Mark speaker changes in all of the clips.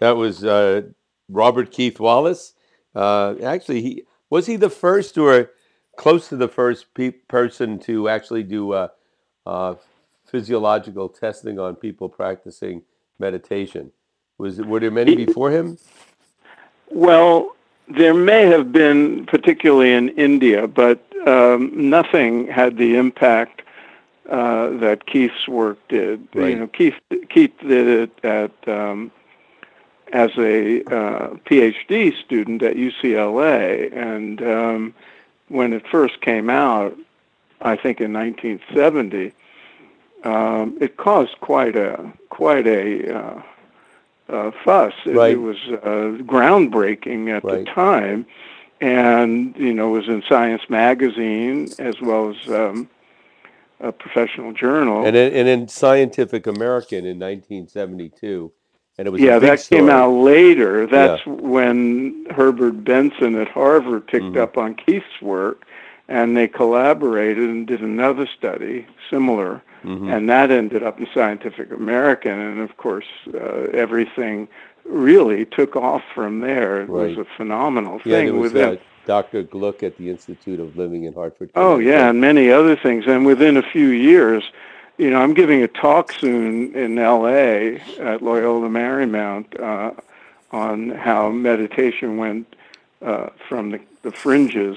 Speaker 1: That was uh, Robert Keith Wallace. Uh, actually, he was he the first or close to the first pe- person to actually do uh, uh, physiological testing on people practicing meditation. Was were there many before him?
Speaker 2: Well, there may have been, particularly in India, but um, nothing had the impact uh, that Keith's work did.
Speaker 1: Right.
Speaker 2: You know, Keith Keith did it at um, as a uh, PhD student at UCLA, and um, when it first came out, I think in 1970, um, it caused quite a quite a uh, uh, fuss. It,
Speaker 1: Right.
Speaker 2: it was uh, groundbreaking at
Speaker 1: Right.
Speaker 2: the time, and you know was in Science Magazine as well as um, a professional journal.
Speaker 1: And in, and in Scientific American in 1972, and it was
Speaker 2: yeah, that came out later. That's when Herbert Benson at Harvard picked
Speaker 1: Mhm.
Speaker 2: up on Keith's work, and they collaborated and did another study similar,
Speaker 1: Mhm.
Speaker 2: and that ended up in Scientific American. And of course, uh, everything really took off from there. It was a phenomenal
Speaker 1: Yeah,
Speaker 2: thing
Speaker 1: was
Speaker 2: within
Speaker 1: uh, Dr. Glueck at the Institute of Living in Hartford.
Speaker 2: Oh yeah, and many other things. And within a few years, you know, I'm giving a talk soon in L.A. at Loyola Marymount uh, on how meditation went uh, from the, the fringes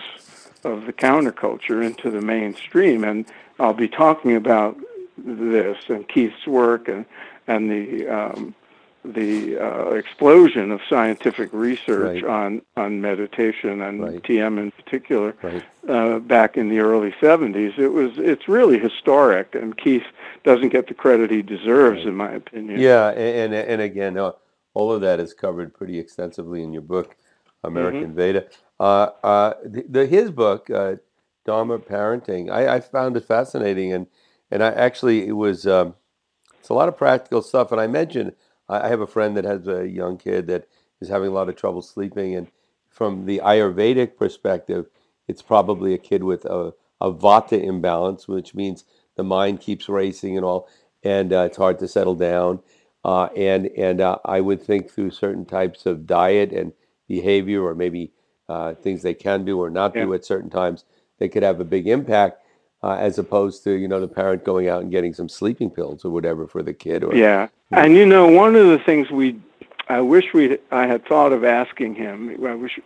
Speaker 2: of the counterculture into the mainstream, and I'll be talking about this and Keith's work and and the um, the uh, explosion of scientific research
Speaker 1: Right.
Speaker 2: on on meditation and
Speaker 1: Right.
Speaker 2: TM in particular
Speaker 1: Right.
Speaker 2: uh, back in the early 70s. It was it's really historic, and Keith doesn't get the credit he deserves, in my opinion.
Speaker 1: Yeah, and and, and again, uh, all of that is covered pretty extensively in your book, American
Speaker 2: Mm-hmm.
Speaker 1: Veda. Uh, uh, the, the his book, uh, Dharma Parenting, I, I found it fascinating, and and I actually it was um, it's a lot of practical stuff. And I mentioned I have a friend that has a young kid that is having a lot of trouble sleeping, and from the Ayurvedic perspective, it's probably a kid with a, a Vata imbalance, which means the mind keeps racing and all, and uh, it's hard to settle down. Uh, and and uh, I would think through certain types of diet and behavior, or maybe uh, things they can do or not do at certain times, they could have a big impact. Uh, as opposed to you know the parent going out and getting some sleeping pills or whatever for the kid or
Speaker 2: Yeah, and you know, one of the things we, I wish we, I had thought of asking him. I wish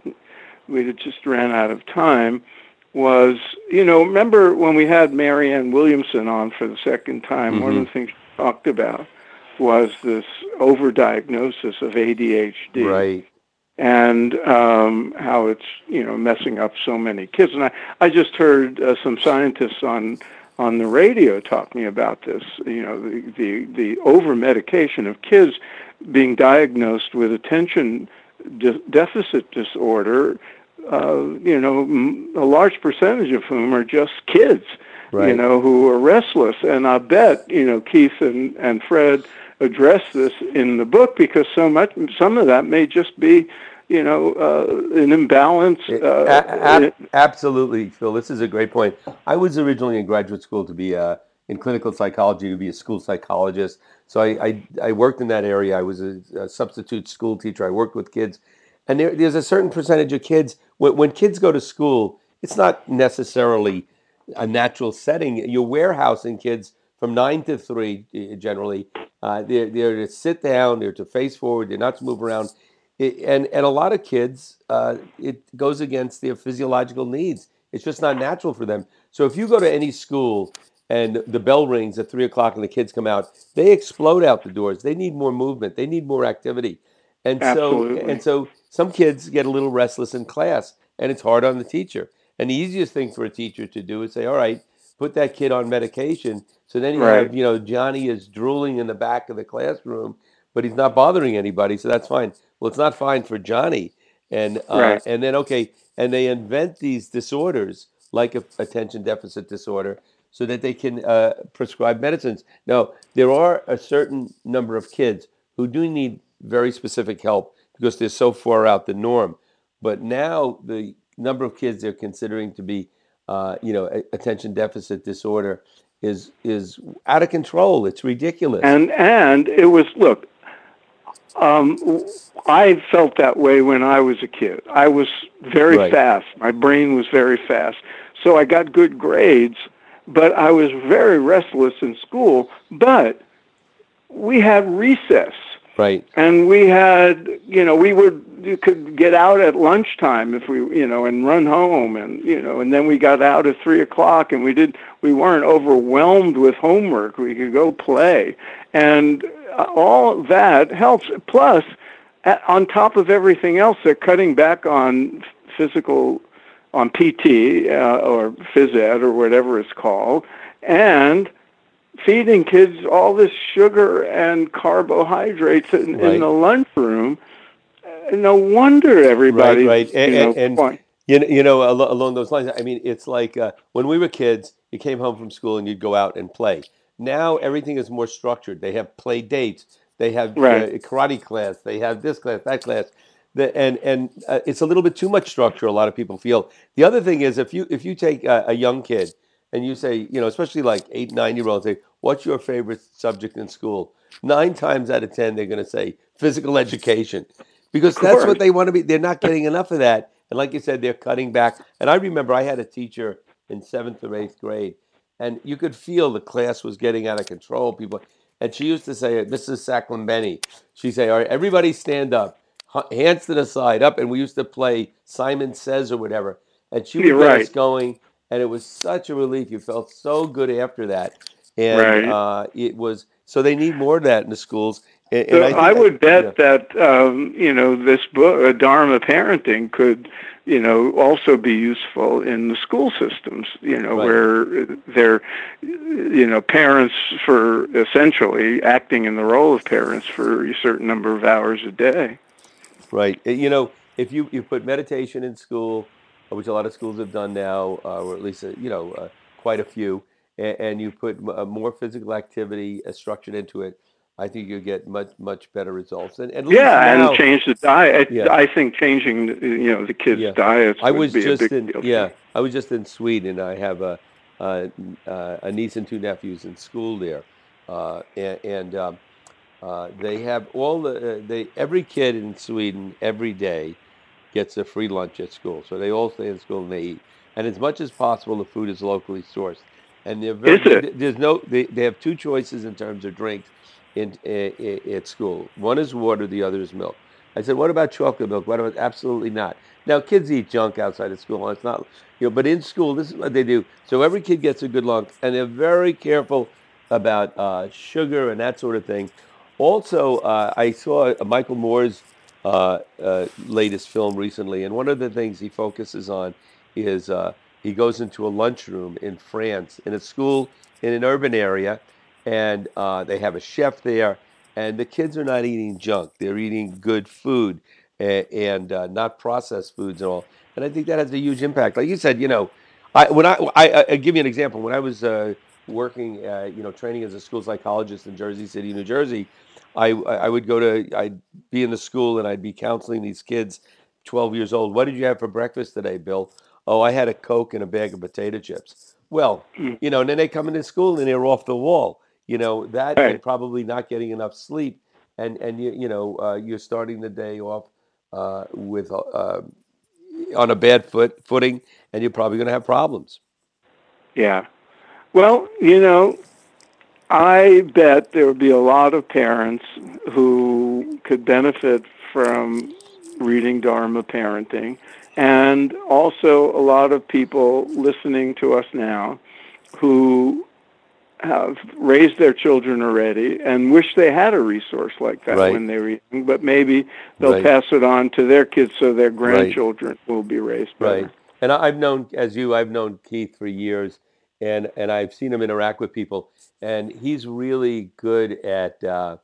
Speaker 2: we had just ran out of time. Was you know, remember when we had Marianne Williamson on for the second time? One of the things she talked about was this overdiagnosis of ADHD.
Speaker 1: right
Speaker 2: and um, how it's you know messing up so many kids. And I, I just heard uh, some scientists on on the radio talking about this. You know, the the, the over medication of kids being diagnosed with attention de- deficit disorder. Uh, you know, m- a large percentage of whom are just kids. You know, who are restless. And I bet you know Keith and and Fred address this in the book because so much some of that may just be you know uh, an imbalance uh,
Speaker 1: absolutely, Phil. This is a great point. I was originally in graduate school to be a, in clinical psychology to be a school psychologist. So I, I, I worked in that area. I was a, a substitute school teacher. I worked with kids, and there, there's a certain percentage of kids when, when kids go to school. It's not necessarily a natural setting. You're warehousing kids from nine to three eh, generally. Uh, they're, they're to sit down. They're to face forward. They're not to move around. It, and and a lot of kids, uh, it goes against their physiological needs. It's just not natural for them. So if you go to any school and the bell rings at three o'clock and the kids come out, they explode out the doors. They need more movement. They need more activity. And so and so some kids get a little restless in class, and it's hard on the teacher. And the easiest thing for a teacher to do is say, "All right, put that kid on medication." So then you
Speaker 2: Right.
Speaker 1: have, you know, Johnny is drooling in the back of the classroom, but he's not bothering anybody, so that's fine. Well, it's not fine for Johnny, and uh,
Speaker 2: Right.
Speaker 1: and then okay, and they invent these disorders like a, attention deficit disorder, so that they can uh, prescribe medicines. Now, there are a certain number of kids who do need very specific help because they're so far out the norm. But now the number of kids they're considering to be, uh, you know, attention deficit disorder is is out of control. It's ridiculous.
Speaker 2: and and it was look Um, I felt that way when I was a kid. I was very
Speaker 1: Right.
Speaker 2: fast. My brain was very fast. So I got good grades, but I was very restless in school. But we had recess
Speaker 1: Right.
Speaker 2: and we had you know we would you could get out at lunchtime if we you know and run home and you know and then we got out at three o'clock and we did we weren't overwhelmed with homework. We could go play. And uh, all that helps. Plus on top of everything else they're cutting back on physical on pt uh, or phys ed or whatever it's called. And feeding kids all this sugar and carbohydrates in,
Speaker 1: Right.
Speaker 2: in the lunchroom. Uh, No wonder everybody,
Speaker 1: right. And-
Speaker 2: you know,
Speaker 1: and- and- You know, you know along those lines, I mean, it's like uh, when we were kids, you came home from school and you'd go out and play. Now everything is more structured. They have play dates. They have
Speaker 2: Right.
Speaker 1: uh, karate class. They have this class, that class. The, and and uh, it's a little bit too much structure. A lot of people feel. The other thing is, if you if you take a, a young kid and you say, you know, especially like eight, nine year olds, say, "What's your favorite subject in school?" Nine times out of ten, they're going to say physical education because that's what they want to be. They're not getting enough of that. And like you said, they're cutting back. And I remember I had a teacher in seventh or eighth grade, and you could feel the class was getting out of control. People, and she used to say, "Mrs. Saclambeni," she'd say, "All right, everybody stand up, hands to the side, up." And we used to play Simon Says or whatever, and she would
Speaker 2: You're
Speaker 1: get us going, and it was such a relief. You felt so good after that, and
Speaker 2: Right.
Speaker 1: uh, it was. So they need more of that in the schools. And,
Speaker 2: So
Speaker 1: and
Speaker 2: I,
Speaker 1: think that-
Speaker 2: would bet
Speaker 1: yeah.
Speaker 2: that um, you know this book, uh, Dharma Parenting, could you know also be useful in the school systems. You know
Speaker 1: Right.
Speaker 2: where they're you know parents for essentially acting in the role of parents for a certain number of hours a day.
Speaker 1: Right. Uh, You know, if you, you put meditation in school, uh, which a lot of schools have done now, uh, or at least, uh, you know, uh, quite a few, and, and you put m- uh, more physical activity uh, structured into it, I think you'll get much, much better results. And, and
Speaker 2: Yeah,
Speaker 1: now,
Speaker 2: and change the diet.
Speaker 1: Yeah.
Speaker 2: I think changing you know the kids'
Speaker 1: Yeah.
Speaker 2: diets
Speaker 1: I
Speaker 2: would
Speaker 1: was
Speaker 2: be a
Speaker 1: just
Speaker 2: big
Speaker 1: in,
Speaker 2: deal.
Speaker 1: yeah, I was just in Sweden. I have a, a, uh, a niece and two nephews in school there. Uh, and, and um, uh, they have all the, uh, they, every kid in Sweden every day gets a free lunch at school. So they all stay in school and they eat. And as much as possible, the food is locally sourced. And they're very,
Speaker 2: Is it?
Speaker 1: there's no, they, they have two choices in terms of drinks in, in, at school. One is water, the other is milk. I said, what about chocolate milk? What about, absolutely not. Now, kids eat junk outside of school. It's not, you know, but in school, this is what they do. So every kid gets a good lunch, and they're very careful about uh, sugar and that sort of thing. Also, uh, I saw Michael Moore's uh, uh, latest film recently, and one of the things he focuses on is uh, he goes into a lunchroom in France in a school in an urban area, and uh, they have a chef there, and the kids are not eating junk; they're eating good food and, and uh, not processed foods and all. And I think that has a huge impact. Like you said, you know, I when I I, I give you an example. When I was uh, working, uh, you know, training as a school psychologist in Jersey City, New Jersey, I I would go to I'd be in the school and I'd be counseling these kids, 12 years old. What did you have for breakfast today, Bill? Oh, I had a Coke and a bag of potato chips. Well,
Speaker 2: Mm.
Speaker 1: you know, and then they come into school and they're off the wall. You know, that and
Speaker 2: Right.
Speaker 1: probably not getting enough sleep. And, and you, you know, uh, you're starting the day off uh, with uh, on a bad foot footing, and you're probably going to have problems.
Speaker 2: Yeah. Well, you know, I bet there would be a lot of parents who could benefit from reading Dharma Parenting, and also a lot of people listening to us now who have raised their children already and wish they had a resource like that
Speaker 1: Right.
Speaker 2: when they were young, but maybe they'll
Speaker 1: Right.
Speaker 2: pass it on to their kids so their grandchildren will be raised better.
Speaker 1: Right. And I've known, as you, I've known Keith for years, and and I've seen him interact with people, and he's really good at uh,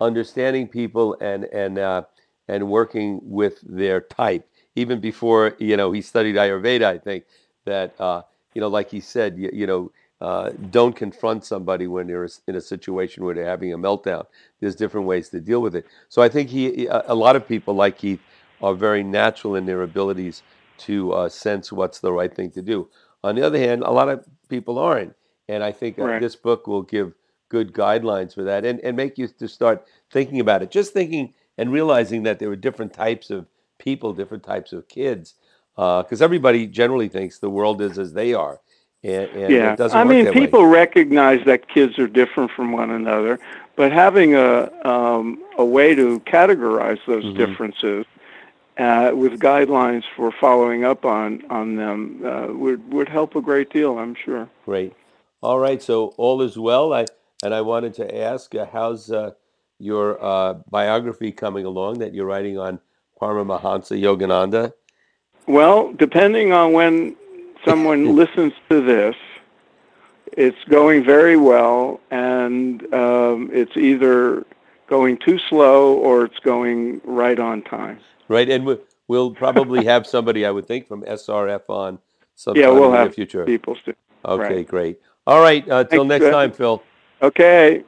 Speaker 1: understanding people and and uh, and working with their type. Even before you know he studied Ayurveda, I think that uh, you know, like he said, you, you know, uh, don't confront somebody when they're in a situation where they're having a meltdown. There's different ways to deal with it. So I think he, a lot of people like Keith are very natural in their abilities to uh, sense what's the right thing to do. On the other hand, a lot of people aren't, and I think uh,
Speaker 2: Right.
Speaker 1: this book will give good guidelines for that, and and make you to start thinking about it. Just thinking and realizing that there were different types of people, different types of kids, because everybody generally thinks the world is as they are, and, and
Speaker 2: Yeah,
Speaker 1: it doesn't
Speaker 2: I mean,
Speaker 1: that way.
Speaker 2: people recognize that kids are different from one another, but having a um, a way to categorize those
Speaker 1: Mhm.
Speaker 2: differences uh, with guidelines for following up on on them uh, would would help a great deal. I'm sure.
Speaker 1: Great. All right. So all is well. I and I wanted to ask, uh, how's uh, your uh, biography coming along that you're writing on Paramahansa Yogananda?
Speaker 2: Well, depending on when someone listens to this, it's going very well, and um, it's either going too slow or it's going right on time.
Speaker 1: Right. And we, we'll probably have somebody, I would think, from SRF on sometime
Speaker 2: Yeah, we'll
Speaker 1: in the
Speaker 2: have
Speaker 1: future.
Speaker 2: people. St-
Speaker 1: Okay.
Speaker 2: right.
Speaker 1: Great. All right. Uh, till next time, Phil.
Speaker 2: okay.